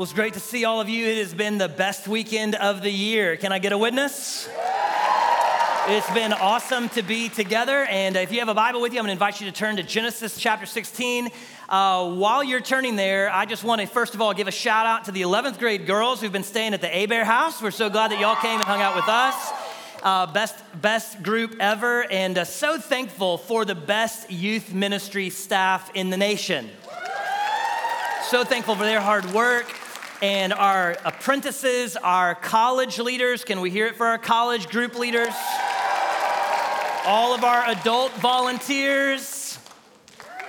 Well, it's great to see all of you. It has been the best weekend of the year. Can I get a witness? It's been awesome to be together. And if you have a Bible with you, I'm going to invite you to turn to Genesis chapter 16. Uh, while you're turning there, I just want to first of all give a shout out to the 11th grade girls who've been staying at the Hébert House. We're so glad that y'all came and hung out with us. Uh, best, best group ever, and uh, so thankful for the best youth ministry staff in the nation. So thankful for their hard work and our apprentices, our college leaders. Can we hear it for our college group leaders? All of our adult volunteers.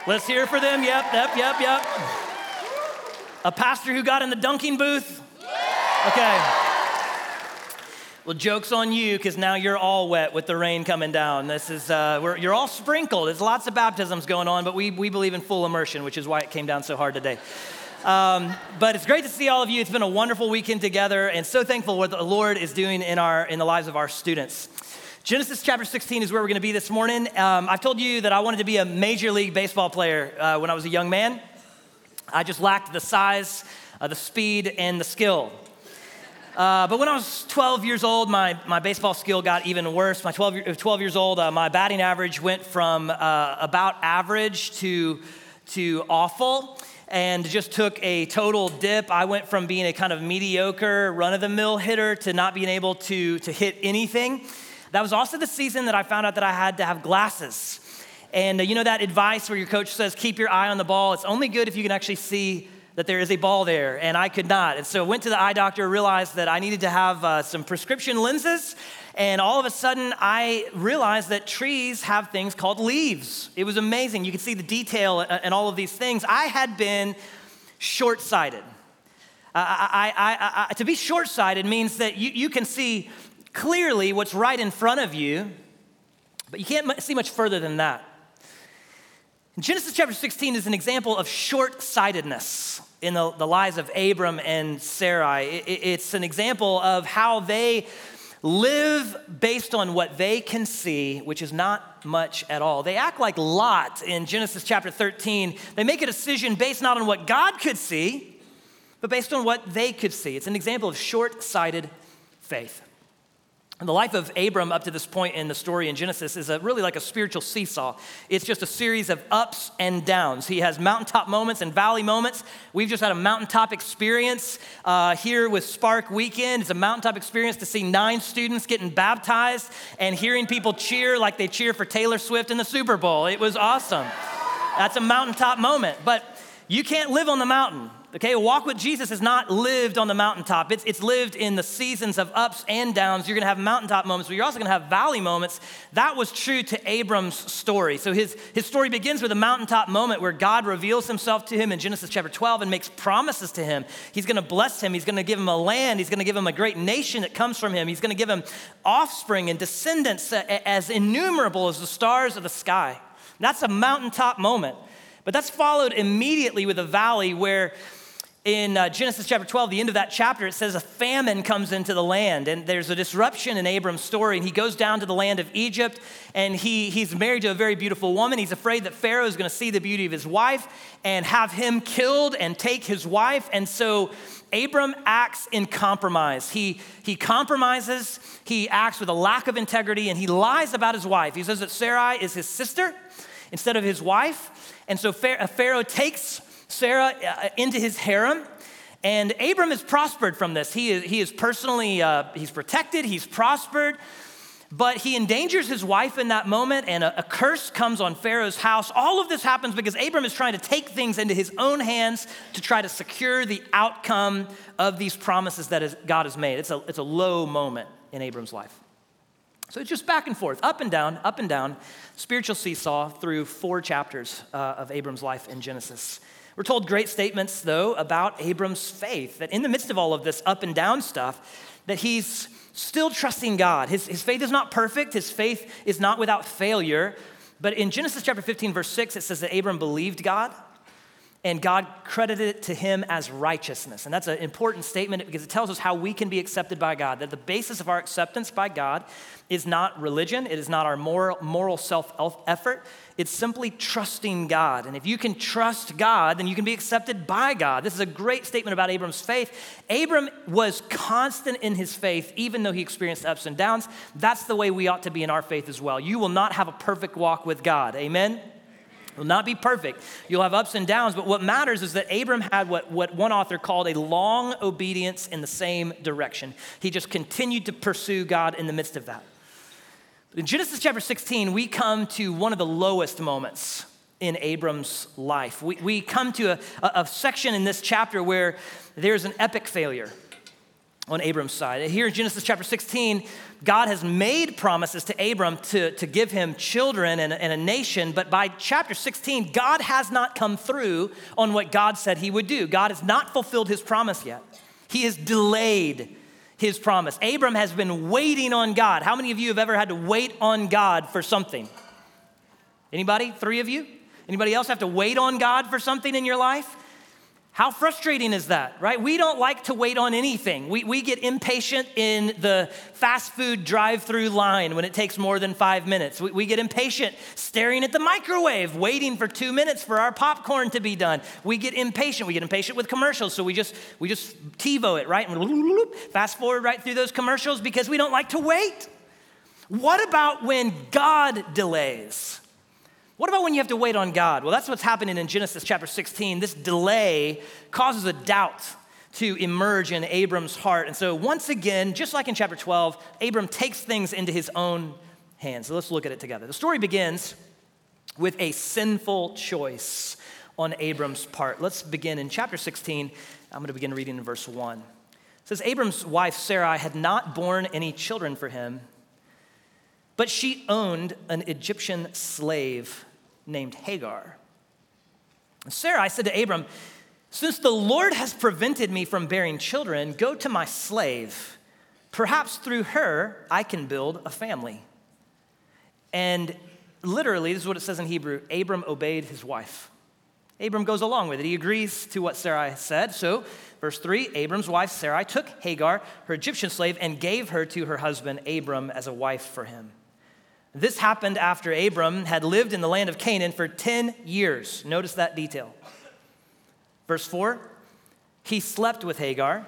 Let's hear for them. Yep, yep, yep, yep. A pastor who got in the dunking booth. Okay. Well, joke's on you because now you're all wet with the rain coming down. This is, uh, you're all sprinkled. There's lots of baptisms going on, but we, we believe in full immersion, which is why it came down so hard today. Um, but it's great to see all of you. It's been a wonderful weekend together, and so thankful what the Lord is doing in, our, in the lives of our students. Genesis chapter 16 is where we're going to be this morning. Um, I've told you that I wanted to be a major league baseball player uh, when I was a young man. I just lacked the size, uh, the speed, and the skill. Uh, but when I was 12 years old, my, my baseball skill got even worse. My 12, 12 years old, uh, my batting average went from uh, about average to, to awful and just took a total dip. I went from being a kind of mediocre, run of the mill hitter to not being able to, to hit anything. That was also the season that I found out that I had to have glasses. And uh, you know that advice where your coach says, keep your eye on the ball? It's only good if you can actually see that there is a ball there, and I could not. And so I went to the eye doctor, realized that I needed to have uh, some prescription lenses, and all of a sudden, I realized that trees have things called leaves. It was amazing. You could see the detail uh, and all of these things. I had been short sighted. Uh, I, to be short sighted means that you, you can see clearly what's right in front of you, but you can't see much further than that. Genesis chapter 16 is an example of short sightedness in the, the, lives of Abram and Sarai. It, it's an example of how they live based on what they can see, which is not much at all. They act like Lot in Genesis chapter 13. They make a decision based not on what God could see, but based on what they could see. It's an example of short sighted faith. And the life of Abram up to this point in the story in Genesis is a, really like a spiritual seesaw. It's just a series of ups and downs. He has mountaintop moments and valley moments. We've just had a mountaintop experience uh, here with Spark Weekend. It's a mountaintop experience to see nine students getting baptized and hearing people cheer like they cheer for Taylor Swift in the Super Bowl. It was awesome. That's a mountaintop moment. But you can't live on the mountain. Okay, a walk with Jesus is not lived on the mountaintop. It's, it's lived in the seasons of ups and downs. You're gonna have mountaintop moments, but you're also gonna have valley moments. That was true to Abram's story. So his, his story begins with a mountaintop moment where God reveals himself to him in Genesis chapter 12 and makes promises to him. He's gonna bless him, he's gonna give him a land, he's gonna give him a great nation that comes from him, he's gonna give him offspring and descendants as innumerable as the stars of the sky. That's a mountaintop moment. But that's followed immediately with a valley where in uh, Genesis chapter 12, the end of that chapter, it says a famine comes into the land, and there's a disruption in Abram's story. And he goes down to the land of Egypt, and he, he's married to a very beautiful woman. He's afraid that Pharaoh is going to see the beauty of his wife and have him killed and take his wife. And so Abram acts in compromise. He, he compromises, he acts with a lack of integrity, and he lies about his wife. He says that Sarai is his sister instead of his wife. And so Pharaoh takes Sarah uh, into his harem. And Abram has prospered from this. He is, he is personally, uh, he's protected, he's prospered, but he endangers his wife in that moment, and a, a, curse comes on Pharaoh's house. All of this happens because Abram is trying to take things into his own hands to try to secure the outcome of these promises that is, God has made. It's a, it's a low moment in Abram's life. So it's just back and forth, up and down, up and down, spiritual seesaw through four chapters uh, of Abram's life in Genesis. We're told great statements, though, about Abram's faith, that in the midst of all of this up and down stuff, that he's still trusting God. His, his faith is not perfect, his faith is not without failure. But in Genesis chapter 15, verse 6, it says that Abram believed God, and God credited it to him as righteousness. And that's an important statement because it tells us how we can be accepted by God. That the basis of our acceptance by God is not religion, it is not our moral, moral self effort. It's simply trusting God. And if you can trust God, then you can be accepted by God. This is a great statement about Abram's faith. Abram was constant in his faith, even though he experienced ups and downs. That's the way we ought to be in our faith as well. You will not have a perfect walk with God. Amen? Will not be perfect. You'll have ups and downs, but what matters is that Abram had what, what one author called a long obedience in the same direction. He just continued to pursue God in the midst of that. In Genesis chapter 16, we come to one of the lowest moments in Abram's life. We, we come to a, a, a section in this chapter where there's an epic failure on Abram's side. Here in Genesis chapter 16, God has made promises to Abram to, to give him children and, and, a nation, but by chapter 16, God has not come through on what God said he would do. God has not fulfilled his promise yet. He has delayed his promise. Abram has been waiting on God. How many of you have ever had to wait on God for something? Anybody? Three of you? Anybody else have to wait on God for something in your life? How frustrating is that, right? We don't like to wait on anything. We, we get impatient in the fast food drive through line when it takes more than five minutes. We, we get impatient staring at the microwave, waiting for two minutes for our popcorn to be done. We get impatient. We get impatient with commercials, so we just, we just TiVo it, right? And fast forward right through those commercials because we don't like to wait. What about when God delays? What about when you have to wait on God? Well, that's what's happening in Genesis chapter 16. This delay causes a doubt to emerge in Abram's heart. And so, once again, just like in chapter 12, Abram takes things into his own hands. So, let's look at it together. The story begins with a sinful choice on Abram's part. Let's begin in chapter 16. I'm going to begin reading in verse 1. It says, Abram's wife Sarai had not borne any children for him, but she owned an Egyptian slave named Hagar. Sarai said to Abram, Since the Lord has prevented me from bearing children, go to my slave. Perhaps through her I can build a family. And literally, this is what it says in Hebrew Abram obeyed his wife. Abram goes along with it. He agrees to what Sarai said. So, verse 3 Abram's wife Sarai took Hagar, her Egyptian slave, and gave her to her husband Abram as a wife for him. This happened after Abram had lived in the land of Canaan for 10 years. Notice that detail. Verse 4 He slept with Hagar,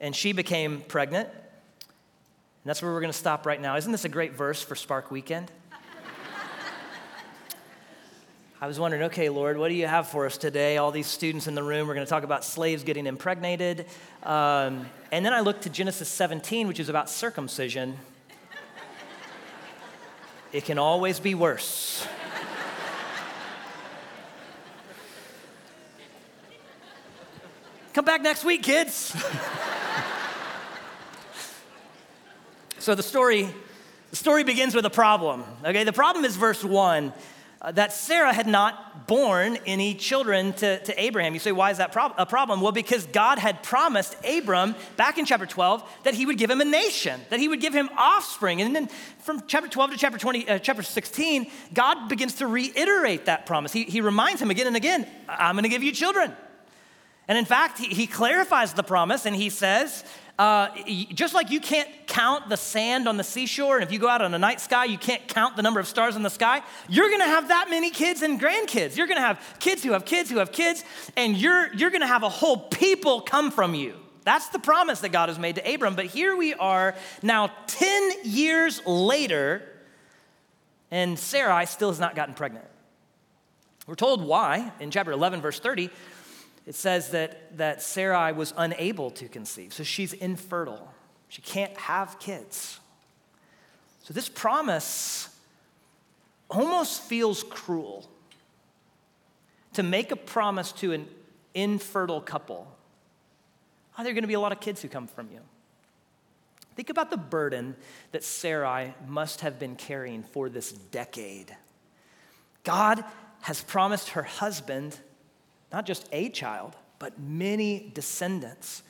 and she became pregnant. And that's where we're going to stop right now. Isn't this a great verse for Spark Weekend? I was wondering, okay, Lord, what do you have for us today? All these students in the room, we're going to talk about slaves getting impregnated. Um, and then I looked to Genesis 17, which is about circumcision. It can always be worse. Come back next week, kids. so the story, the story begins with a problem. Okay, the problem is verse one uh, that Sarah had not borne any children to, to Abraham. You say, why is that prob- a problem? Well, because God had promised Abram back in chapter 12 that he would give him a nation, that he would give him offspring. And then from chapter 12 to chapter 20, uh, chapter 16, God begins to reiterate that promise. He, he reminds him again and again, I'm going to give you children. And in fact, he, he clarifies the promise and he says, uh, just like you can't count the sand on the seashore, and if you go out on a night sky, you can't count the number of stars in the sky, you're gonna have that many kids and grandkids. You're gonna have kids who have kids who have kids, and you're, you're gonna have a whole people come from you. That's the promise that God has made to Abram. But here we are now 10 years later, and Sarai still has not gotten pregnant. We're told why in chapter 11, verse 30 it says that, that Sarai was unable to conceive. So she's infertile. She can't have kids. So this promise almost feels cruel to make a promise to an infertile couple. Oh, there are going to be a lot of kids who come from you. Think about the burden that Sarai must have been carrying for this decade. God has promised her husband not just a child, but many descendants.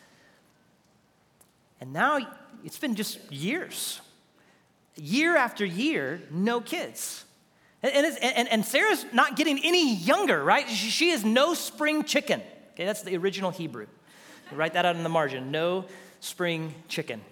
And now it's been just years. Year after year, no kids. And, and, and Sarah's not getting any younger, right? She is no spring chicken. Okay, that's the original Hebrew. write that out in the margin. No spring chicken.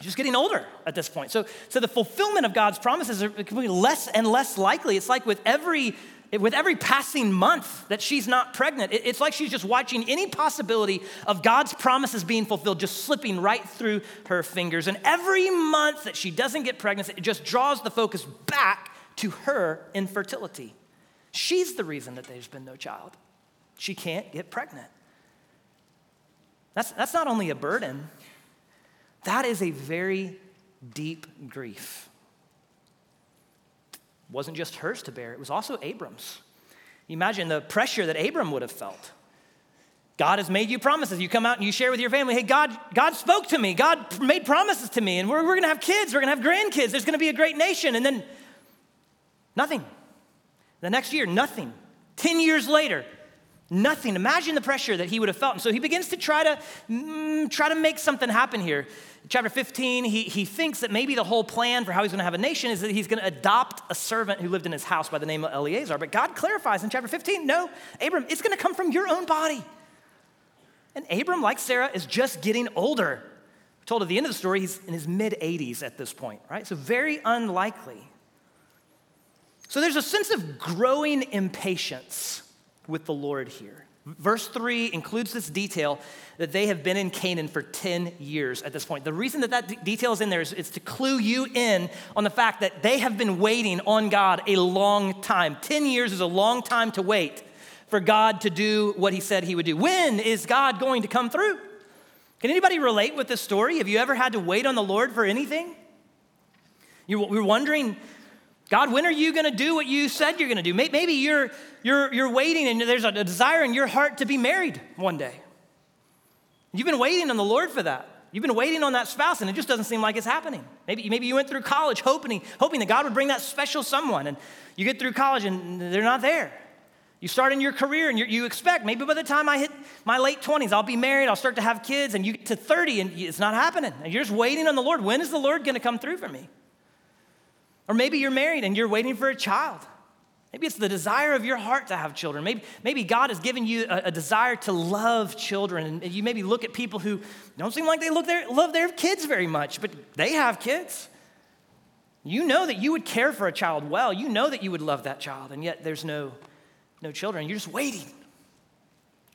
She's getting older at this point. So, so the fulfillment of God's promises are becoming less and less likely. It's like with every with every passing month that she's not pregnant, it's like she's just watching any possibility of God's promises being fulfilled just slipping right through her fingers. And every month that she doesn't get pregnant, it just draws the focus back to her infertility. She's the reason that there's been no child. She can't get pregnant. That's, that's not only a burden, that is a very deep grief. Wasn't just hers to bear, it was also Abram's. Imagine the pressure that Abram would have felt. God has made you promises. You come out and you share with your family, hey, God, God spoke to me. God made promises to me, and we're, we're gonna have kids, we're gonna have grandkids, there's gonna be a great nation. And then nothing. The next year, nothing. 10 years later, Nothing. Imagine the pressure that he would have felt. And so he begins to try to mm, try to make something happen here. chapter 15, he, he thinks that maybe the whole plan for how he's going to have a nation is that he's going to adopt a servant who lived in his house by the name of Eliezer. But God clarifies in chapter 15, no, Abram, it's going to come from your own body. And Abram, like Sarah, is just getting older. We're told at the end of the story, he's in his mid 80s at this point, right? So very unlikely. So there's a sense of growing impatience with the Lord here. Verse 3 includes this detail that they have been in Canaan for 10 years at this point. The reason that that d- detail is in there is, to clue you in on the fact that they have been waiting on God a long time. 10 years is a long time to wait for God to do what he said he would do. When is God going to come through? Can anybody relate with this story? Have you ever had to wait on the Lord for anything? You're wondering, God, when are you going to do what you said you're going to do? Maybe you're, you're, you're waiting and there's a desire in your heart to be married one day. You've been waiting on the Lord for that. You've been waiting on that spouse and it just doesn't seem like it's happening. Maybe, maybe you went through college hoping, hoping that God would bring that special someone and you get through college and they're not there. You start in your career and you expect maybe by the time I hit my late 20s, I'll be married, I'll start to have kids, and you get to 30 and it's not happening. And you're just waiting on the Lord. When is the Lord going to come through for me? Or maybe you're married and you're waiting for a child. Maybe it's the desire of your heart to have children. Maybe, maybe God has given you a, a, desire to love children. And you maybe look at people who don't seem like they look their, love their kids very much, but they have kids. You know that you would care for a child well. You know that you would love that child, and yet there's no, no children. You're just waiting.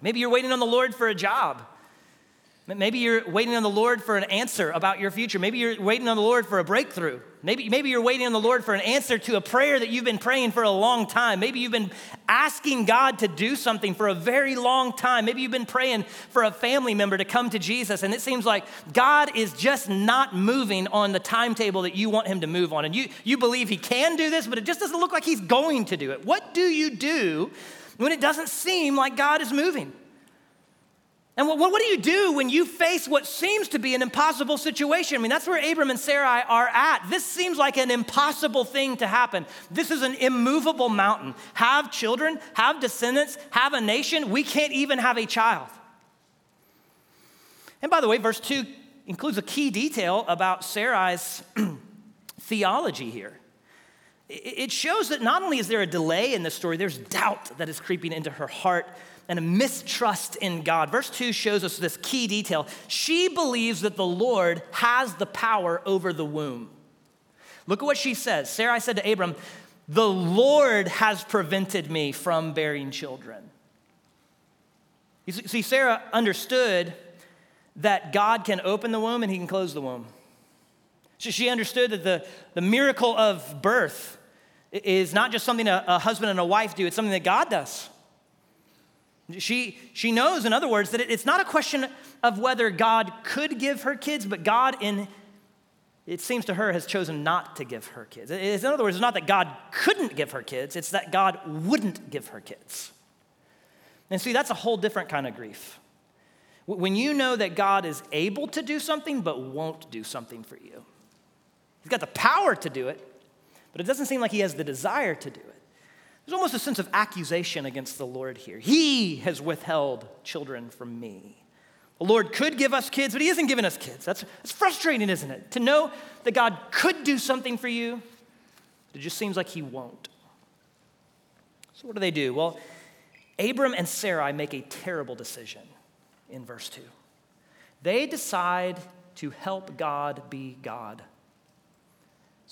Maybe you're waiting on the Lord for a job. Maybe you're waiting on the Lord for an answer about your future. Maybe you're waiting on the Lord for a breakthrough. Maybe, maybe you're waiting on the Lord for an answer to a prayer that you've been praying for a long time. Maybe you've been asking God to do something for a very long time. Maybe you've been praying for a family member to come to Jesus, and it seems like God is just not moving on the timetable that you want Him to move on. And you, you believe He can do this, but it just doesn't look like He's going to do it. What do you do when it doesn't seem like God is moving? And what, what, do you do when you face what seems to be an impossible situation? I mean, that's where Abram and Sarai are at. This seems like an impossible thing to happen. This is an immovable mountain. Have children, have descendants, have a nation. We can't even have a child. And by the way, verse 2 includes a key detail about Sarai's theology here. It shows that not only is there a delay in the story, there's doubt that is creeping into her heart and a mistrust in God. Verse 2 shows us this key detail. She believes that the Lord has the power over the womb. Look at what she says. Sarai said to Abram, The Lord has prevented me from bearing children. You see, Sarah understood that God can open the womb and he can close the womb. She understood that the, the miracle of birth is not just something a, a husband and a wife do, it's something that God does. She, she knows, in other words, that it's not a question of whether God could give her kids, but God, in it seems to her, has chosen not to give her kids. In other words, it's not that God couldn't give her kids, it's that God wouldn't give her kids. And see, that's a whole different kind of grief. When you know that God is able to do something but won't do something for you, He's got the power to do it, but it doesn't seem like He has the desire to do it. There's almost a sense of accusation against the Lord here. He has withheld children from me. The Lord could give us kids, but He isn't giving us kids. That's, that's frustrating, isn't it? To know that God could do something for you, it just seems like He won't. So, what do they do? Well, Abram and Sarai make a terrible decision in verse 2. They decide to help God be God.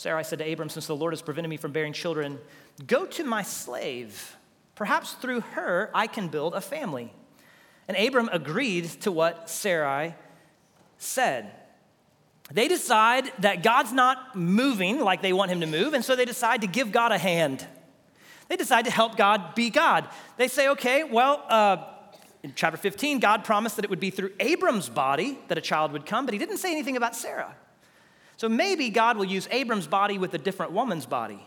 Sarai said to Abram, Since the Lord has prevented me from bearing children, go to my slave. Perhaps through her I can build a family. And Abram agreed to what Sarai said. They decide that God's not moving like they want him to move, and so they decide to give God a hand. They decide to help God be God. They say, okay, well, uh, in chapter 15, God promised that it would be through Abram's body that a child would come, but he didn't say anything about Sarah. So maybe God will use Abram's body with a different woman's body.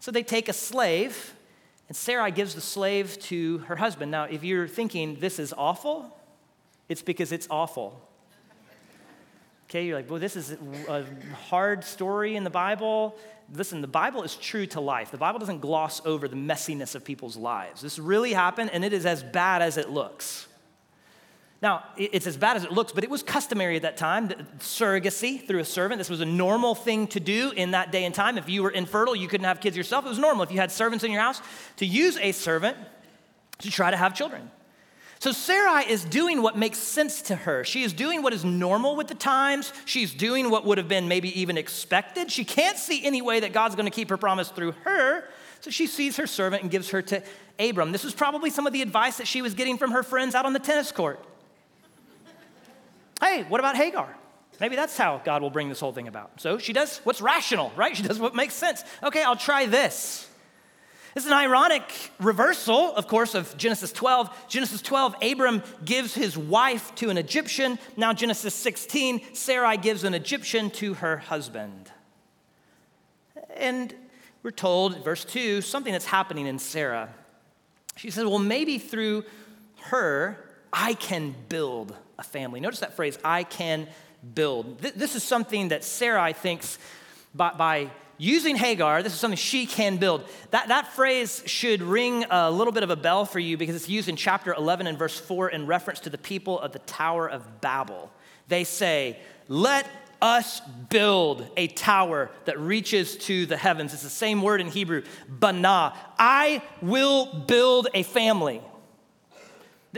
So they take a slave, and Sarai gives the slave to her husband. Now, if you're thinking this is awful, it's because it's awful. Okay, you're like, well, this is a hard story in the Bible. Listen, the Bible is true to life. The Bible doesn't gloss over the messiness of people's lives. This really happened, and it is as bad as it looks. Now, it's as bad as it looks, but it was customary at that time, surrogacy through a servant. This was a normal thing to do in that day and time. If you were infertile, you couldn't have kids yourself. It was normal if you had servants in your house to use a servant to try to have children. So Sarai is doing what makes sense to her. She is doing what is normal with the times. She's doing what would have been maybe even expected. She can't see any way that God's going to keep her promise through her. So she sees her servant and gives her to Abram. This was probably some of the advice that she was getting from her friends out on the tennis court. Hey, what about Hagar? Maybe that's how God will bring this whole thing about. So she does what's rational, right? She does what makes sense. Okay, I'll try this. This is an ironic reversal, of course, of Genesis 12. Genesis 12, Abram gives his wife to an Egyptian. Now, Genesis 16, Sarai gives an Egyptian to her husband. And we're told, verse 2, something that's happening in Sarah. She says, Well, maybe through her, I can build a family. Notice that phrase, I can build. This is something that Sarai thinks by, by using Hagar, this is something she can build. That, that phrase should ring a little bit of a bell for you because it's used in chapter 11 and verse 4 in reference to the people of the Tower of Babel. They say, Let us build a tower that reaches to the heavens. It's the same word in Hebrew, bana. I will build a family.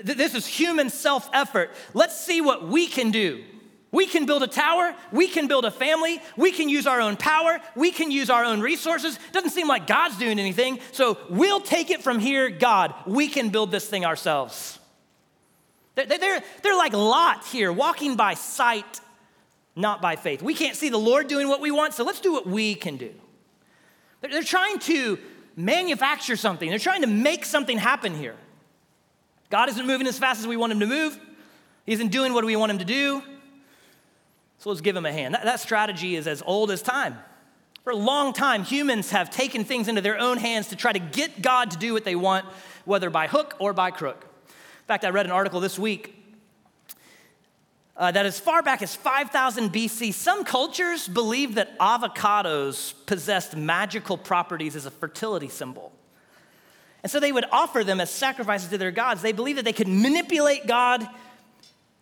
This is human self effort. Let's see what we can do. We can build a tower, we can build a family, we can use our own power, we can use our own resources. Doesn't seem like God's doing anything, so we'll take it from here, God. We can build this thing ourselves. They're, they're, they're like Lot here, walking by sight, not by faith. We can't see the Lord doing what we want, so let's do what we can do. They're, they're trying to manufacture something, they're trying to make something happen here. God isn't moving as fast as we want him to move, He isn't doing what we want him to do. So let's give him a hand. That, that strategy is as old as time. For a long time, humans have taken things into their own hands to try to get God to do what they want, whether by hook or by crook. In fact, I read an article this week uh, that as far back as 5000 BC, some cultures believed that avocados possessed magical properties as a fertility symbol. And so they would offer them as sacrifices to their gods. They believed that they could manipulate God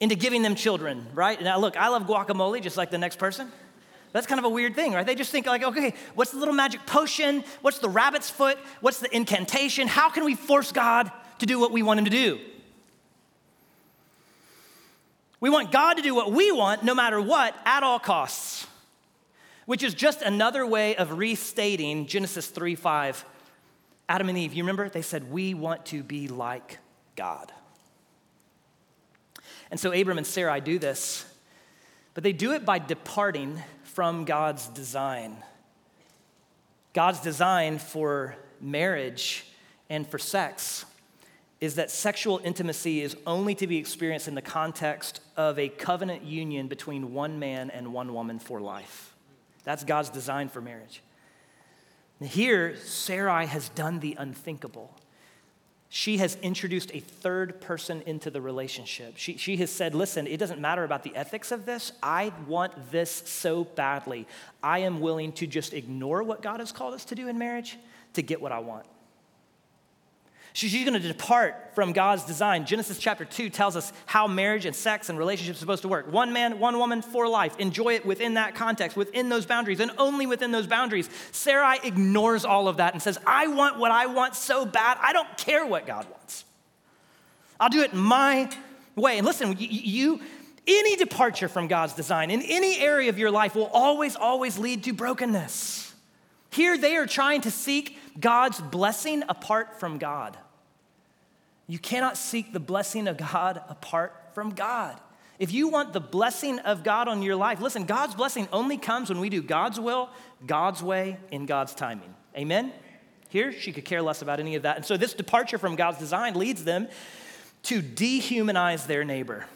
into giving them children, right? Now, look, I love guacamole just like the next person. That's kind of a weird thing, right? They just think, like, okay, what's the little magic potion? What's the rabbit's foot? What's the incantation? How can we force God to do what we want him to do? We want God to do what we want, no matter what, at all costs, which is just another way of restating Genesis 3 5. Adam and Eve, you remember? They said, We want to be like God. And so Abram and Sarai do this, but they do it by departing from God's design. God's design for marriage and for sex is that sexual intimacy is only to be experienced in the context of a covenant union between one man and one woman for life. That's God's design for marriage. Here, Sarai has done the unthinkable she has introduced a third person into the relationship. She, she has said, listen, it doesn't matter about the ethics of this. I want this so badly. I am willing to just ignore what God has called us to do in marriage to get what I want. She's going to depart from God's design. Genesis chapter 2 tells us how marriage and sex and relationships are supposed to work. One man, one woman for life. Enjoy it within that context, within those boundaries, and only within those boundaries. Sarai ignores all of that and says, I want what I want so bad, I don't care what God wants. I'll do it my way. And listen, you, any departure from God's design in any area of your life will always, always lead to brokenness. Here they are trying to seek God's blessing apart from God. You cannot seek the blessing of God apart from God. If you want the blessing of God on your life, listen, God's blessing only comes when we do God's will, God's way, in God's timing. Amen? Here, she could care less about any of that. And so, this departure from God's design leads them to dehumanize their neighbor.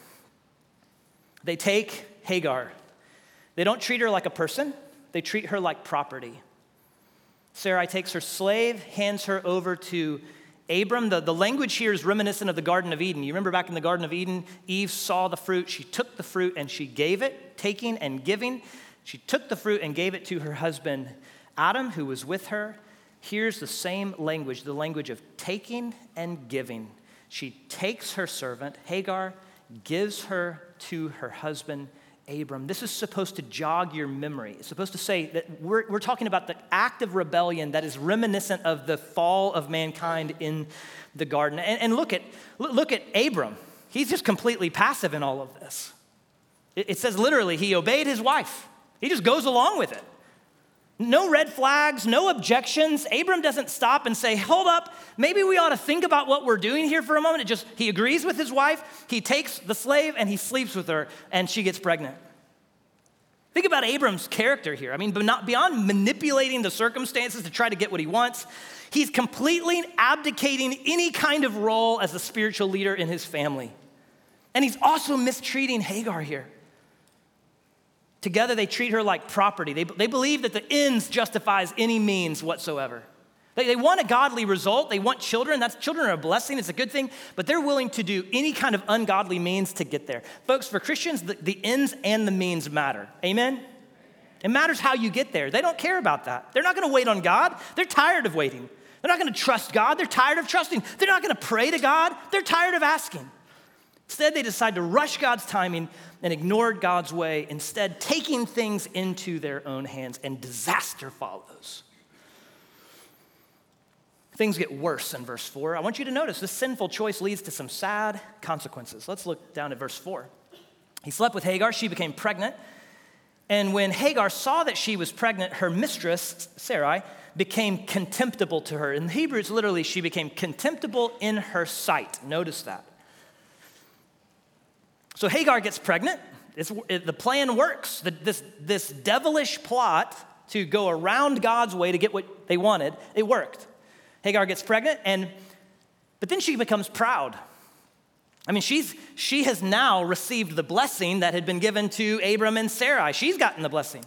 They take Hagar, they don't treat her like a person, they treat her like property. Sarai takes her slave, hands her over to Abram, the, the language here is reminiscent of the Garden of Eden. You remember back in the Garden of Eden, Eve saw the fruit, she took the fruit and she gave it, taking and giving. She took the fruit and gave it to her husband, Adam, who was with her. Here's the same language, the language of taking and giving. She takes her servant, Hagar, gives her to her husband, Abram. This is supposed to jog your memory. It's supposed to say that we're, we're talking about the act of rebellion that is reminiscent of the fall of mankind in the garden. And, and look, at, look at Abram. He's just completely passive in all of this. It, it says literally, he obeyed his wife, he just goes along with it. No red flags, no objections. Abram doesn't stop and say, Hold up, maybe we ought to think about what we're doing here for a moment. It just, he agrees with his wife, he takes the slave, and he sleeps with her, and she gets pregnant. Think about Abram's character here. I mean, not beyond manipulating the circumstances to try to get what he wants, he's completely abdicating any kind of role as a spiritual leader in his family. And he's also mistreating Hagar here. Together, they treat her like property. They, they believe that the ends justifies any means whatsoever. They, they want a godly result. They want children. That's children are a blessing. It's a good thing. But they're willing to do any kind of ungodly means to get there. Folks, for Christians, the, the ends and the means matter. Amen? It matters how you get there. They don't care about that. They're not going to wait on God. They're tired of waiting. They're not going to trust God. They're tired of trusting. They're not going to pray to God. They're tired of asking. Instead, they decide to rush God's timing and ignored God's way, instead, taking things into their own hands, and disaster follows. Things get worse in verse 4. I want you to notice this sinful choice leads to some sad consequences. Let's look down at verse 4. He slept with Hagar, she became pregnant. And when Hagar saw that she was pregnant, her mistress, Sarai, became contemptible to her. In Hebrew, it's literally, she became contemptible in her sight. Notice that. So Hagar gets pregnant. It, the plan works. The, this, this devilish plot to go around God's way to get what they wanted, it worked. Hagar gets pregnant, and but then she becomes proud. I mean, she's, she has now received the blessing that had been given to Abram and Sarai. She's gotten the blessing.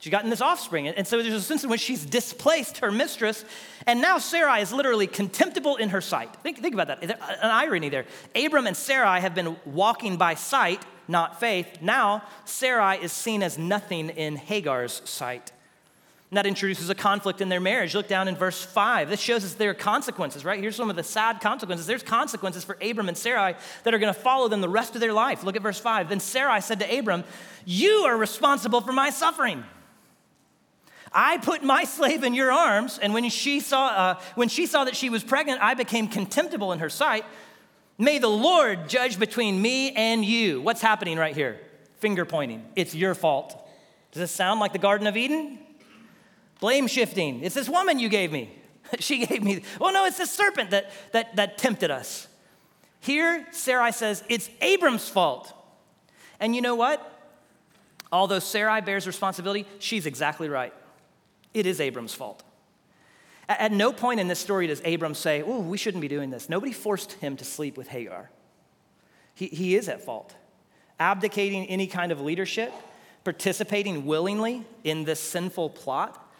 She's gotten this offspring. And so there's a sense in which she's displaced her mistress. And now Sarai is literally contemptible in her sight. Think, think about that. An irony there. Abram and Sarai have been walking by sight, not faith. Now Sarai is seen as nothing in Hagar's sight. And that introduces a conflict in their marriage. Look down in verse 5. This shows us there are consequences, right? Here's some of the sad consequences. There's consequences for Abram and Sarai that are going to follow them the rest of their life. Look at verse 5. Then Sarai said to Abram, You are responsible for my suffering. I put my slave in your arms, and when she saw, uh, when she saw that she was pregnant, I became contemptible in her sight. May the Lord judge between me and you. What's happening right here? Finger pointing. It's your fault. Does this sound like the Garden of Eden? Blame shifting. It's this woman you gave me. she gave me. Well, no, it's the serpent that, that, that tempted us. Here, Sarai says it's Abram's fault. And you know what? Although Sarai bears responsibility, she's exactly right. It is Abram's fault. At no point in this story does Abram say, Oh, we shouldn't be doing this. Nobody forced him to sleep with Hagar. He, he is at fault. Abdicating any kind of leadership, participating willingly in this sinful plot.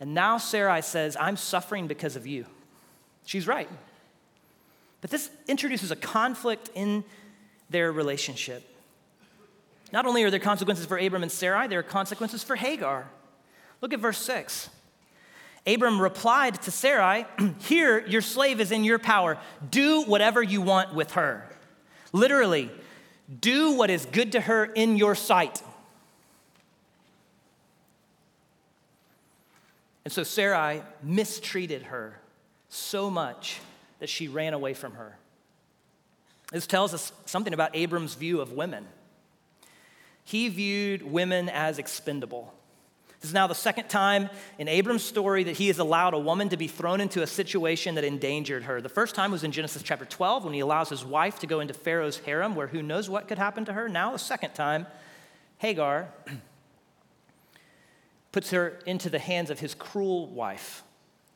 And now Sarai says, I'm suffering because of you. She's right. But this introduces a conflict in their relationship. Not only are there consequences for Abram and Sarai, there are consequences for Hagar. Look at verse 6. Abram replied to Sarai, Here, your slave is in your power. Do whatever you want with her. Literally, do what is good to her in your sight. And so Sarai mistreated her so much that she ran away from her. This tells us something about Abram's view of women. He viewed women as expendable. This is now the second time in Abram's story that he has allowed a woman to be thrown into a situation that endangered her. The first time was in Genesis chapter 12 when he allows his wife to go into Pharaoh's harem where who knows what could happen to her. Now, the second time, Hagar puts her into the hands of his cruel wife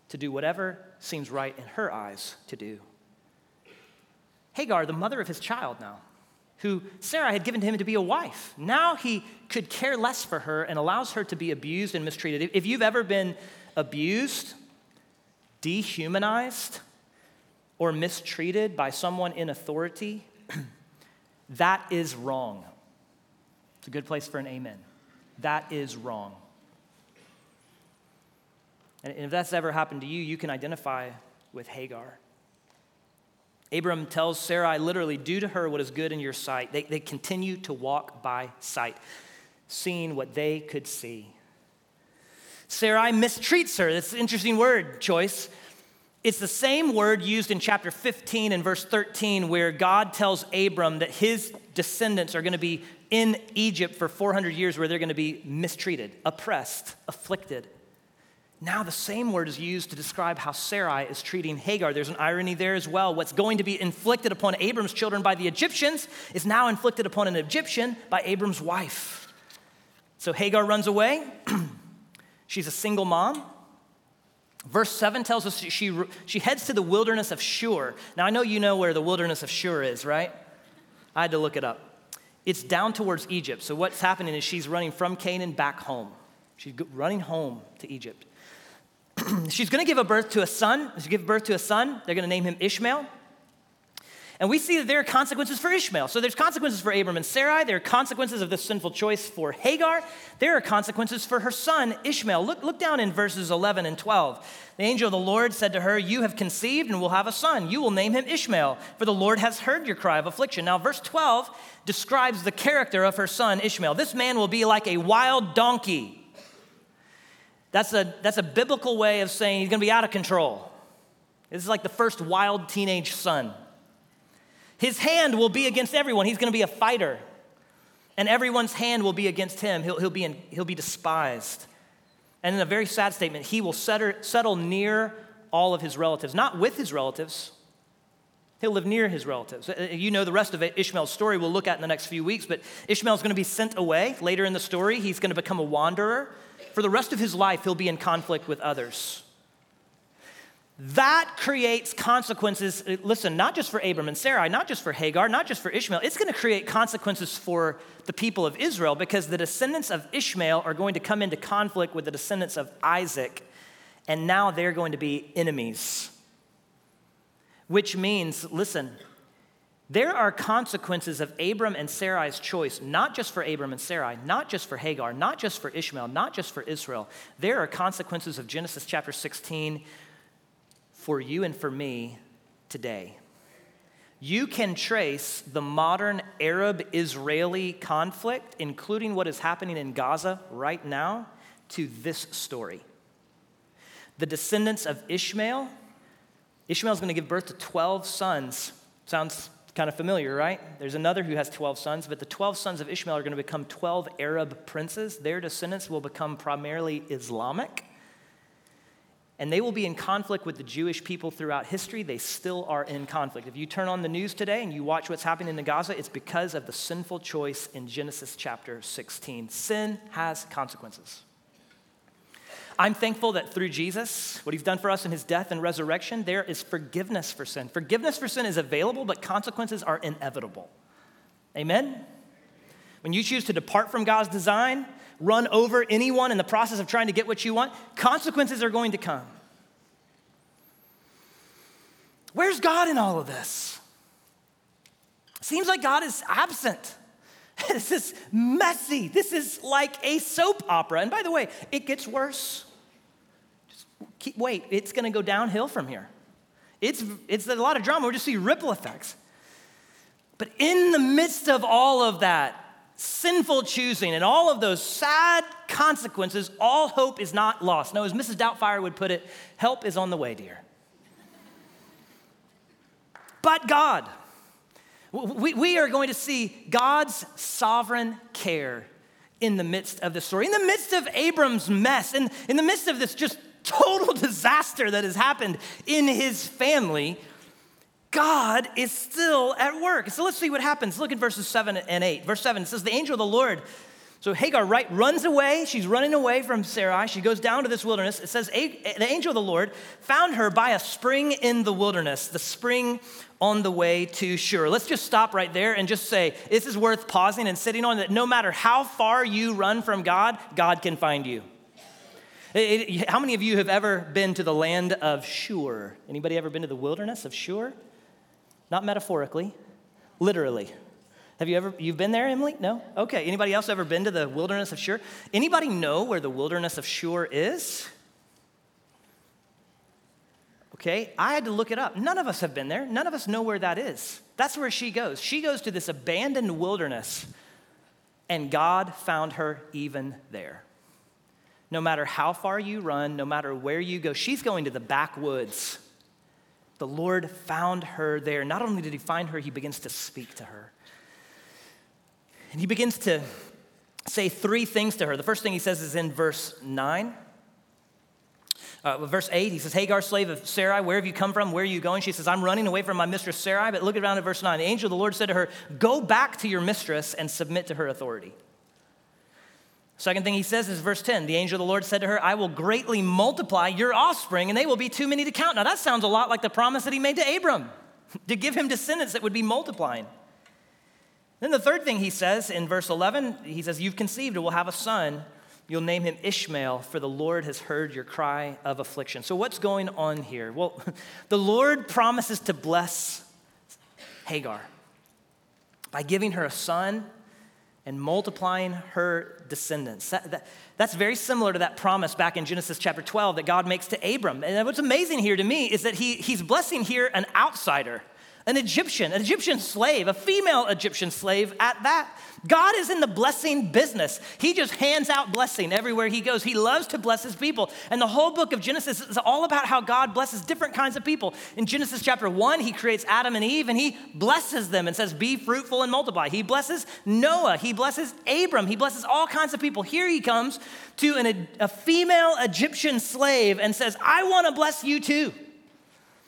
to do whatever seems right in her eyes to do. Hagar, the mother of his child now, who Sarah had given to him to be a wife. Now he could care less for her and allows her to be abused and mistreated. If you've ever been abused, dehumanized, or mistreated by someone in authority, that is wrong. It's a good place for an amen. That is wrong. And if that's ever happened to you, you can identify with Hagar. Abram tells Sarai literally, do to her what is good in your sight. They, they continue to walk by sight, seeing what they could see. Sarai mistreats her. That's an interesting word choice. It's the same word used in chapter 15 and verse 13, where God tells Abram that his descendants are going to be in Egypt for 400 years, where they're going to be mistreated, oppressed, afflicted. Now, the same word is used to describe how Sarai is treating Hagar. There's an irony there as well. What's going to be inflicted upon Abram's children by the Egyptians is now inflicted upon an Egyptian by Abram's wife. So Hagar runs away. She's a single mom. Verse 7 tells us she, she heads to the wilderness of Shur. Now, I know you know where the wilderness of Shur is, right? I had to look it up. It's down towards Egypt. So, what's happening is she's running from Canaan back home. She's running home to Egypt. she's going to give a birth to a son. She give birth to a son. They're going to name him Ishmael. And we see that there are consequences for Ishmael. So there's consequences for Abram and Sarai. There are consequences of this sinful choice for Hagar. There are consequences for her son Ishmael. Look, look down in verses 11 and 12. The angel of the Lord said to her, You have conceived and will have a son. You will name him Ishmael, for the Lord has heard your cry of affliction. Now, verse 12 describes the character of her son Ishmael. This man will be like a wild donkey that's a, that's a biblical way of saying he's going to be out of control. This is like the first wild teenage son. His hand will be against everyone. He's going to be a fighter. And everyone's hand will be against him. He'll, he'll, be, in, he'll be despised. And in a very sad statement, he will settle, settle near all of his relatives, not with his relatives. He'll live near his relatives. Uh, you know the rest of it, Ishmael's story we'll look at in the next few weeks, but Ishmael's going to be sent away. Later in the story, he's going to become a wanderer for the rest of his life, he'll be in conflict with others. That creates consequences, uh, listen, not just for Abram and Sarai, not just for Hagar, not just for Ishmael. It's going to create consequences for the people of Israel because the descendants of Ishmael are going to come into conflict with the descendants of Isaac, and now they're going to be enemies. Which means, listen, there are consequences of Abram and Sarai's choice, not just for Abram and Sarai, not just for Hagar, not just for Ishmael, not just for Israel. There are consequences of Genesis chapter 16 for you and for me today. You can trace the modern Arab Israeli conflict, including what is happening in Gaza right now, to this story. The descendants of Ishmael, Ishmael is going to give birth to 12 sons. Sounds Kind of familiar, right? There's another who has 12 sons, but the 12 sons of Ishmael are going to become 12 Arab princes. Their descendants will become primarily Islamic. And they will be in conflict with the Jewish people throughout history. They still are in conflict. If you turn on the news today and you watch what's happening in Gaza, it's because of the sinful choice in Genesis chapter 16. Sin has consequences. I'm thankful that through Jesus, what he's done for us in his death and resurrection, there is forgiveness for sin. Forgiveness for sin is available, but consequences are inevitable. Amen? When you choose to depart from God's design, run over anyone in the process of trying to get what you want, consequences are going to come. Where's God in all of this? Seems like God is absent. This is messy. This is like a soap opera. And by the way, it gets worse. Keep, wait, it's going to go downhill from here. It's, it's a lot of drama. We're just see ripple effects. But in the midst of all of that sinful choosing and all of those sad consequences, all hope is not lost. No, as Mrs. Doubtfire would put it, help is on the way, dear. But God, we, we are going to see God's sovereign care in the midst of the story, in the midst of Abram's mess, in, in the midst of this just total disaster that has happened in his family. God is still at work. So let's see what happens. Look at verses 7 and 8. Verse 7 says, The angel of the Lord, so Hagar right, runs away. She's running away from Sarai. She goes down to this wilderness. It says, The angel of the Lord found her by a spring in the wilderness, the spring on the way to Shur. Let's just stop right there and just say, This is worth pausing and sitting on that no matter how far you run from God, God can find you. It, it, how many of you have ever been to the land of Shur? Anybody ever been to the wilderness of Shur? Not metaphorically, literally. Have you ever you've been there, Emily? No? Okay. Anybody else ever been to the wilderness of Shur? Anybody know where the wilderness of Shur is? Okay, I had to look it up. None of us have been there. None of us know where that is. That's where she goes. She goes to this abandoned wilderness, and God found her even there. No matter how far you run, no matter where you go, she's going to the backwoods the Lord found her there. Not only did he find her, he begins to speak to her. And he begins to say three things to her. The first thing he says is in verse 9. Uh, verse 8, he says, Hagar, slave of Sarai, where have you come from? Where are you going? She says, I'm running away from my mistress Sarai. But look around at verse 9. The angel of the Lord said to her, Go back to your mistress and submit to her authority. Second thing he says is verse 10 the angel of the Lord said to her, I will greatly multiply your offspring, and they will be too many to count. Now, that sounds a lot like the promise that he made to Abram to give him descendants that would be multiplying. Then the third thing he says in verse 11, he says, You've conceived and will have a son. You'll name him Ishmael, for the Lord has heard your cry of affliction. So, what's going on here? Well, the Lord promises to bless Hagar by giving her a son and multiplying her descendants. That, that, that's very similar to that promise back in Genesis chapter 12 that God makes to Abram. And what's amazing here to me is that he, he's blessing here an outsider an Egyptian, an Egyptian slave, a female Egyptian slave at that. God is in the blessing business. He just hands out blessing everywhere he goes. He loves to bless his people. And the whole book of Genesis is all about how God blesses different kinds of people. In Genesis chapter 1, he creates Adam and Eve and he blesses them and says, Be fruitful and multiply. He blesses Noah. He blesses Abram. He blesses all kinds of people. Here he comes to an, a female Egyptian slave and says, I want to bless you too.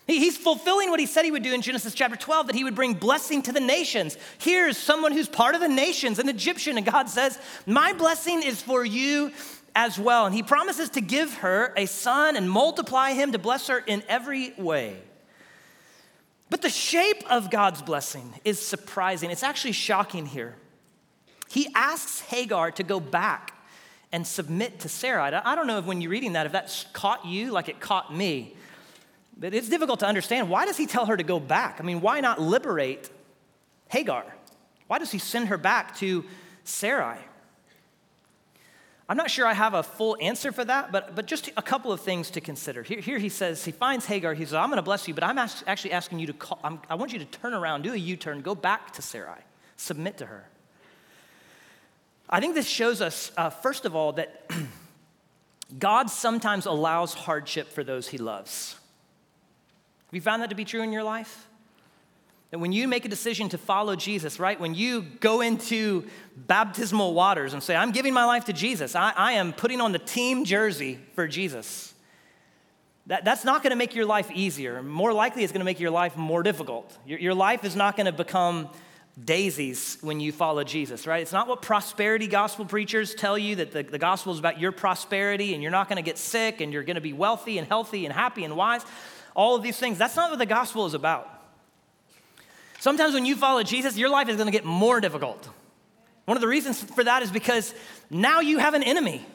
He's fulfilling what he said he would do in Genesis chapter 12, that he would bring blessing to the nations. Here's someone who's part of the nations, an Egyptian, and God says, My blessing is for you as well. And he promises to give her a son and multiply him to bless her in every way. But the shape of God's blessing is surprising. It's actually shocking here. He asks Hagar to go back and submit to Sarah. I don't know if when you're reading that, if that's caught you like it caught me. But it's difficult to understand. Why does he tell her to go back? I mean, why not liberate Hagar? Why does he send her back to Sarai? I'm not sure I have a full answer for that, but, but just a couple of things to consider. Here, here he says, he finds Hagar. He says, I'm going to bless you, but I'm actually asking you to call, I'm, I want you to turn around, do a U turn, go back to Sarai, submit to her. I think this shows us, uh, first of all, that God sometimes allows hardship for those he loves. Have you found that to be true in your life? That when you make a decision to follow Jesus, right? When you go into baptismal waters and say, I'm giving my life to Jesus, I, I am putting on the team jersey for Jesus. That, that's not to make your life easier. More likely, it's to make your life more difficult. Your, your life is not to become daisies when you follow Jesus, right? It's not what prosperity gospel preachers tell you that the, the gospel is about your prosperity and you're not to get sick and you're to be wealthy and healthy and happy and wise all of these things. That's not what the gospel is about. Sometimes when you follow Jesus, your life is going to get more difficult. One of the reasons for that is because now you have an enemy.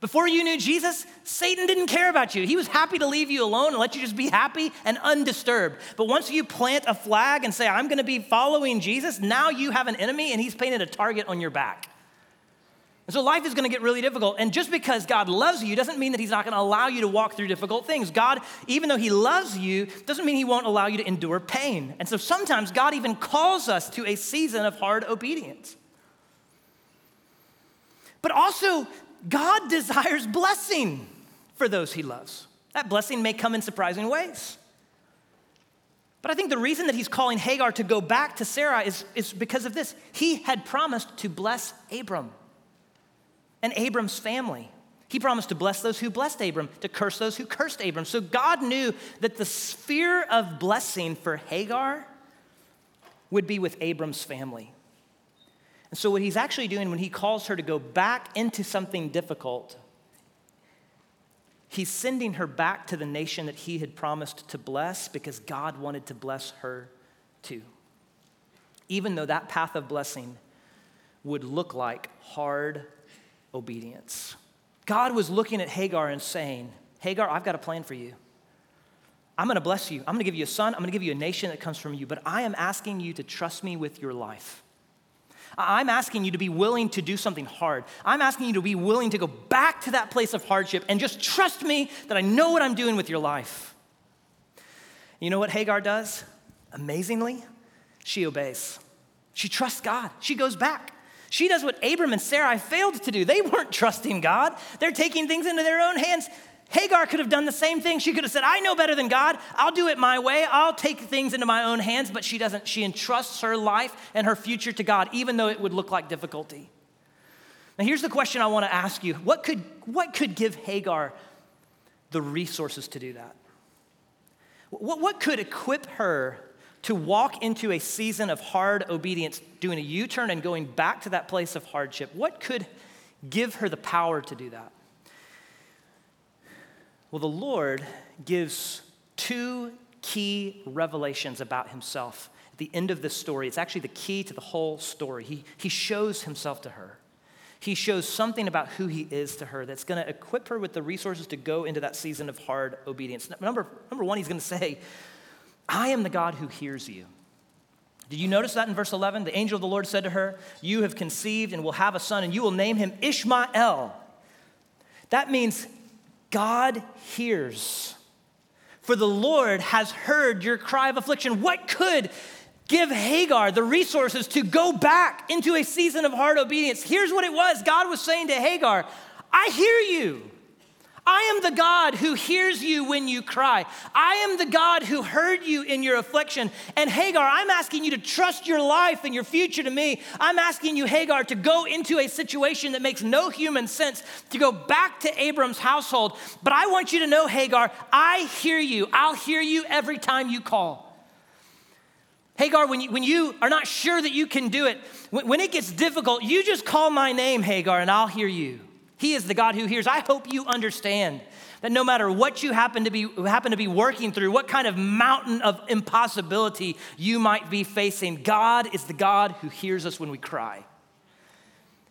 Before you knew Jesus, Satan didn't care about you. He was happy to leave you alone and let you just be happy and undisturbed. But once you plant a flag and say, I'm going to be following Jesus, now you have an enemy and he's painted a target on your back. And so life is going to get really difficult. And just because God loves you doesn't mean that He's not going to allow you to walk through difficult things. God, even though He loves you, doesn't mean He won't allow you to endure pain. And so sometimes God even calls us to a season of hard obedience. But also, God desires blessing for those He loves. That blessing may come in surprising ways. But I think the reason that he's calling Hagar to go back to Sarah is, is because of this. He had promised to bless Abram and Abram's family. He promised to bless those who blessed Abram, to curse those who cursed Abram. So God knew that the sphere of blessing for Hagar would be with Abram's family. And so, what he's actually doing when he calls her to go back into something difficult, he's sending her back to the nation that he had promised to bless because God wanted to bless her too. Even though that path of blessing would look like hard obedience. God was looking at Hagar and saying, Hagar, I've got a plan for you. I'm gonna bless you. I'm gonna give you a son. I'm gonna give you a nation that comes from you. But I am asking you to trust me with your life. I'm asking you to be willing to do something hard. I'm asking you to be willing to go back to that place of hardship and just trust me that I know what I'm doing with your life. You know what Hagar does? Amazingly, she obeys. She trusts God. She goes back. She does what Abram and Sarai failed to do. They weren't trusting God, they're taking things into their own hands. Hagar could have done the same thing. She could have said, I know better than God. I'll do it my way. I'll take things into my own hands. But she doesn't. She entrusts her life and her future to God, even though it would look like difficulty. Now, here's the question I want to ask you What could, what could give Hagar the resources to do that? What, what could equip her to walk into a season of hard obedience, doing a U turn and going back to that place of hardship, what could give her the power to do that? Well, the Lord gives two key revelations about himself at the end of this story. It's actually the key to the whole story. He, he shows himself to her. He shows something about who he is to her that's going to equip her with the resources to go into that season of hard obedience. Number, number one, he's going to say, I am the God who hears you. Did you notice that in verse 11? The angel of the Lord said to her, You have conceived and will have a son, and you will name him Ishmael. That means God hears. For the Lord has heard your cry of affliction. What could give Hagar the resources to go back into a season of hard obedience? Here's what it was God was saying to Hagar I hear you. I am the God who hears you when you cry. I am the God who heard you in your affliction. And Hagar, I'm asking you to trust your life and your future to me. I'm asking you, Hagar, to go into a situation that makes no human sense, to go back to Abram's household. But I want you to know, Hagar, I hear you. I'll hear you every time you call. Hagar, when you, when you are not sure that you can do it, when, when it gets difficult, you just call my name, Hagar, and I'll hear you. He is the God who hears. I hope you understand that no matter what you happen to be happen to be working through, what kind of mountain of impossibility you might be facing, God is the God who hears us when we cry.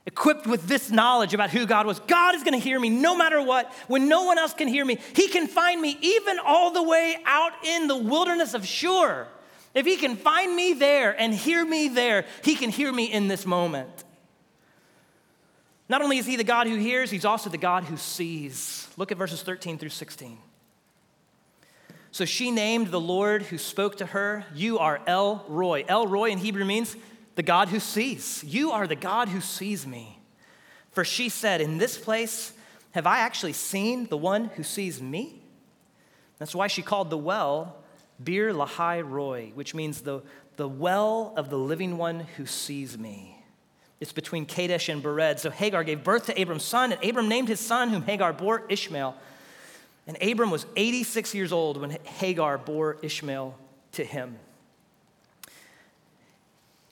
Equipped with this knowledge about who God was, God is going to hear me no matter what. When no one else can hear me, He can find me even all the way out in the wilderness of Shur. If He can find me there and hear me there, He can hear me in this moment. Not only is he the God who hears, he's also the God who sees. Look at verses 13 through 16. So she named the Lord who spoke to her, You are El Roi. El Roi in Hebrew means the God who sees. You are the God who sees me. For she said, In this place have I actually seen the one who sees me? That's why she called the well Bir Lahai Roi, which means the, the well of the living one who sees me. It's between Kadesh and Bered. So Hagar gave birth to Abram's son, and Abram named his son, whom Hagar bore, Ishmael. And Abram was 86 years old when Hagar bore Ishmael to him.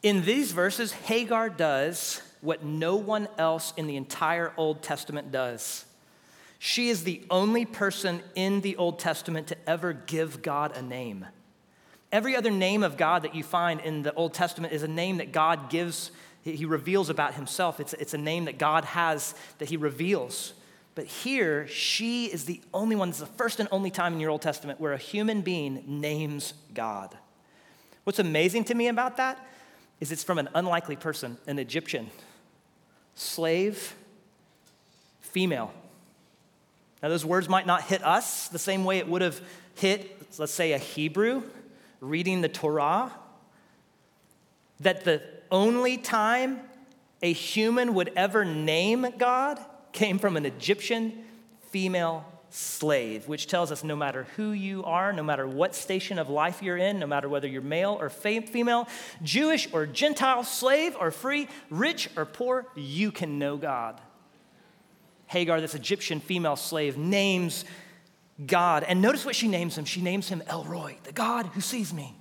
In these verses, Hagar does what no one else in the entire Old Testament does. She is the only person in the Old Testament to ever give God a name. Every other name of God that you find in the Old Testament is a name that God gives he reveals about himself. It's, it's a name that God has that he reveals. But here, she is the only one, it's the first and only time in your Old Testament where a human being names God. What's amazing to me about that is it's from an unlikely person, an Egyptian, slave female. Now, those words might not hit us the same way it would have hit, let's say, a Hebrew reading the Torah. That the only time a human would ever name God came from an Egyptian female slave, which tells us no matter who you are, no matter what station of life you're in, no matter whether you're male or female, Jewish or Gentile, slave or free, rich or poor, you can know God. Hagar, this Egyptian female slave, names God. And notice what she names him. She names him El Roi, the God who sees me.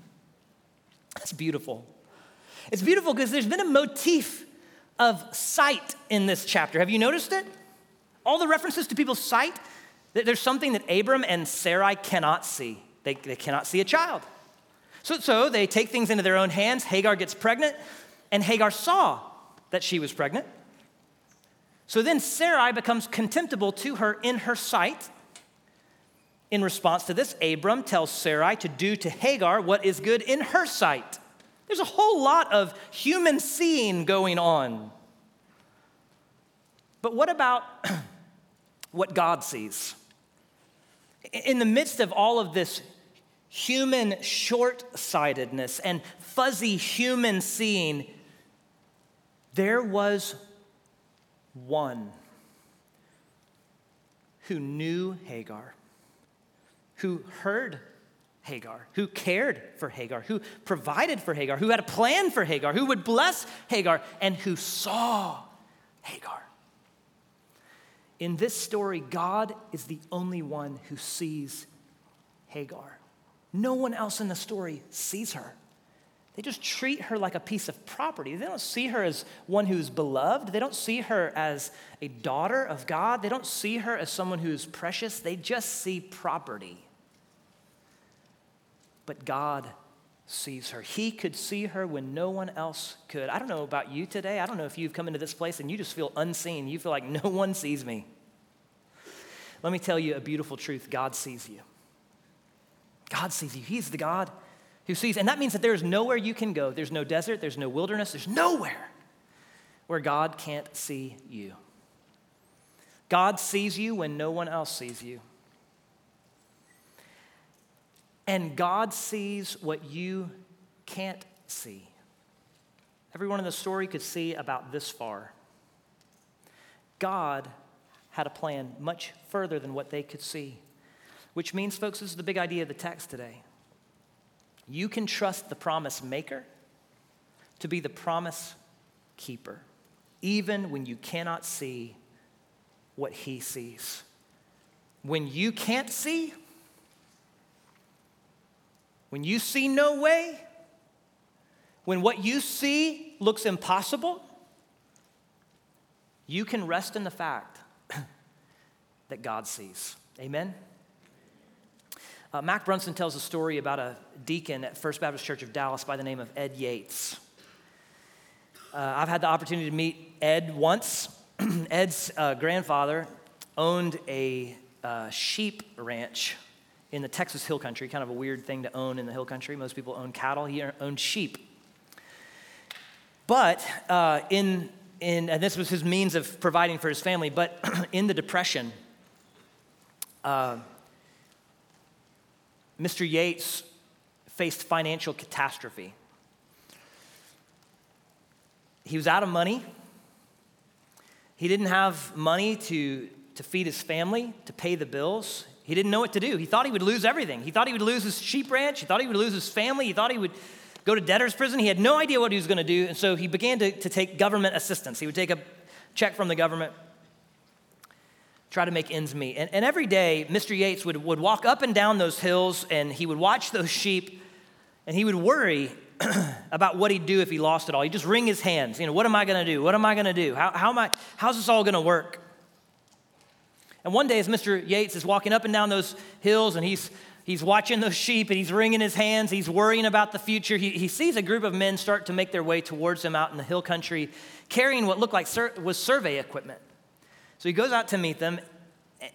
That's beautiful. It's beautiful because there's been a motif of sight in this chapter. Have you noticed it? All the references to people's sight, there's something that Abram and Sarai cannot see. They, they cannot see a child. So, so they take things into their own hands. Hagar gets pregnant, and Hagar saw that she was pregnant. So then Sarai becomes contemptible to her in her sight. In response to this, Abram tells Sarai to do to Hagar what is good in her sight. There's a whole lot of human seeing going on. But what about what God sees? In the midst of all of this human short sightedness and fuzzy human seeing, there was one who knew Hagar, who heard Hagar, who cared for Hagar, who provided for Hagar, who had a plan for Hagar, who would bless Hagar, and who saw Hagar. In this story, God is the only one who sees Hagar. No one else in the story sees her. They just treat her like a piece of property. They don't see her as one who's beloved. They don't see her as a daughter of God. They don't see her as someone who's precious. They just see property. But God sees her. He could see her when no one else could. I don't know about you today. I don't know if you've come into this place and you just feel unseen. You feel like no one sees me. Let me tell you a beautiful truth God sees you. God sees you. He's the God who sees. And that means that there is nowhere you can go. There's no desert, there's no wilderness, there's nowhere where God can't see you. God sees you when no one else sees you. And God sees what you can't see. Everyone in the story could see about this far. God had a plan much further than what they could see, which means, folks, this is the big idea of the text today. You can trust the promise maker to be the promise keeper, even when you cannot see what he sees. When you can't see, when you see no way, when what you see looks impossible, you can rest in the fact that God sees. Amen? Uh, Mac Brunson tells a story about a deacon at First Baptist Church of Dallas by the name of Ed Yates. Uh, I've had the opportunity to meet Ed once. Ed's uh, grandfather owned a uh, sheep ranch in the Texas Hill Country, kind of a weird thing to own in the Hill Country. Most people own cattle, he owned sheep. But uh, in, in, and this was his means of providing for his family, but in the Depression, uh, Mr. Yates faced financial catastrophe. He was out of money. He didn't have money to, to feed his family, to pay the bills. He didn't know what to do. He thought he would lose everything. He thought he would lose his sheep ranch. He thought he would lose his family. He thought he would go to debtor's prison. He had no idea what he was going to do. And so he began to, to take government assistance. He would take a check from the government, try to make ends meet. And, and every day, Mr. Yates would, would walk up and down those hills and he would watch those sheep and he would worry about what he'd do if he lost it all. He'd just wring his hands. You know, what am I going to do? What am I going to do? How, how am I, how's this all going to work? And one day, as Mr. Yates is walking up and down those hills and he's, he's watching those sheep and he's wringing his hands, he's worrying about the future, he, he sees a group of men start to make their way towards him out in the hill country carrying what looked like sur- was survey equipment. So he goes out to meet them,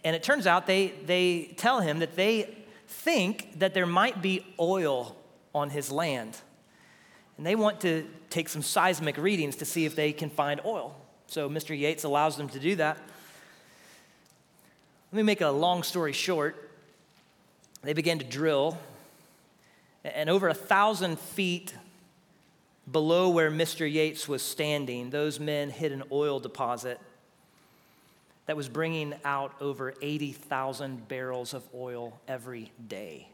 and it turns out they, they tell him that they think that there might be oil on his land. And they want to take some seismic readings to see if they can find oil. So Mr. Yates allows them to do that. Let me make a long story short. They began to drill, and over a thousand feet below where Mr. Yates was standing, those men hit an oil deposit that was bringing out over 80,000 barrels of oil every day.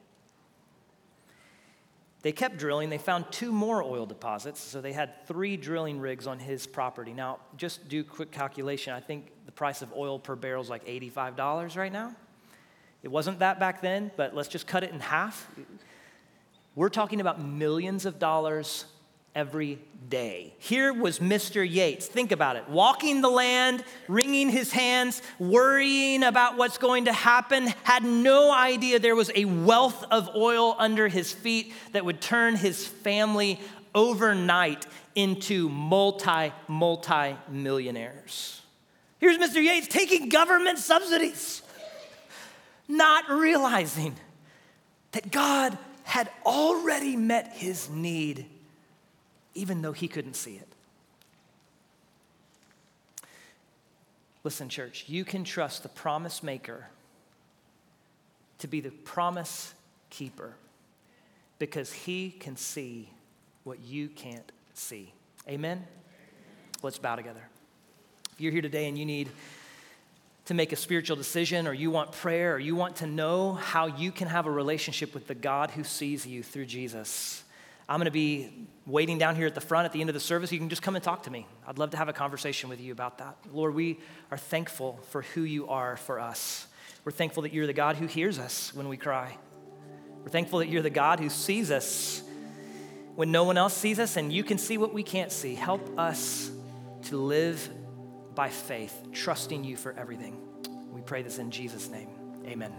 They kept drilling. They found two more oil deposits, so they had three drilling rigs on his property. Now, just do quick calculation. I think price of oil per barrel is like $85 right now. It wasn't that back then, but let's just cut it in half. We're talking about millions of dollars every day. Here was Mr. Yates. Think about it walking the land, wringing his hands, worrying about what's going to happen, had no idea there was a wealth of oil under his feet that would turn his family overnight into multi, multi millionaires. Here's Mr. Yates taking government subsidies, not realizing that God had already met his need even though he couldn't see it. Listen, church, you can trust the promise maker to be the promise keeper because he can see what you can't see. Amen? Let's bow together. If you're here today and you need to make a spiritual decision, or you want prayer, or you want to know how you can have a relationship with the God who sees you through Jesus, I'm going to be waiting down here at the front at the end of the service. You can just come and talk to me. I'd love to have a conversation with you about that. Lord, we are thankful for who you are for us. We're thankful that you're the God who hears us when we cry. We're thankful that you're the God who sees us when no one else sees us and you can see what we can't see. Help us to live by faith, trusting you for everything. We pray this in Jesus' name. Amen.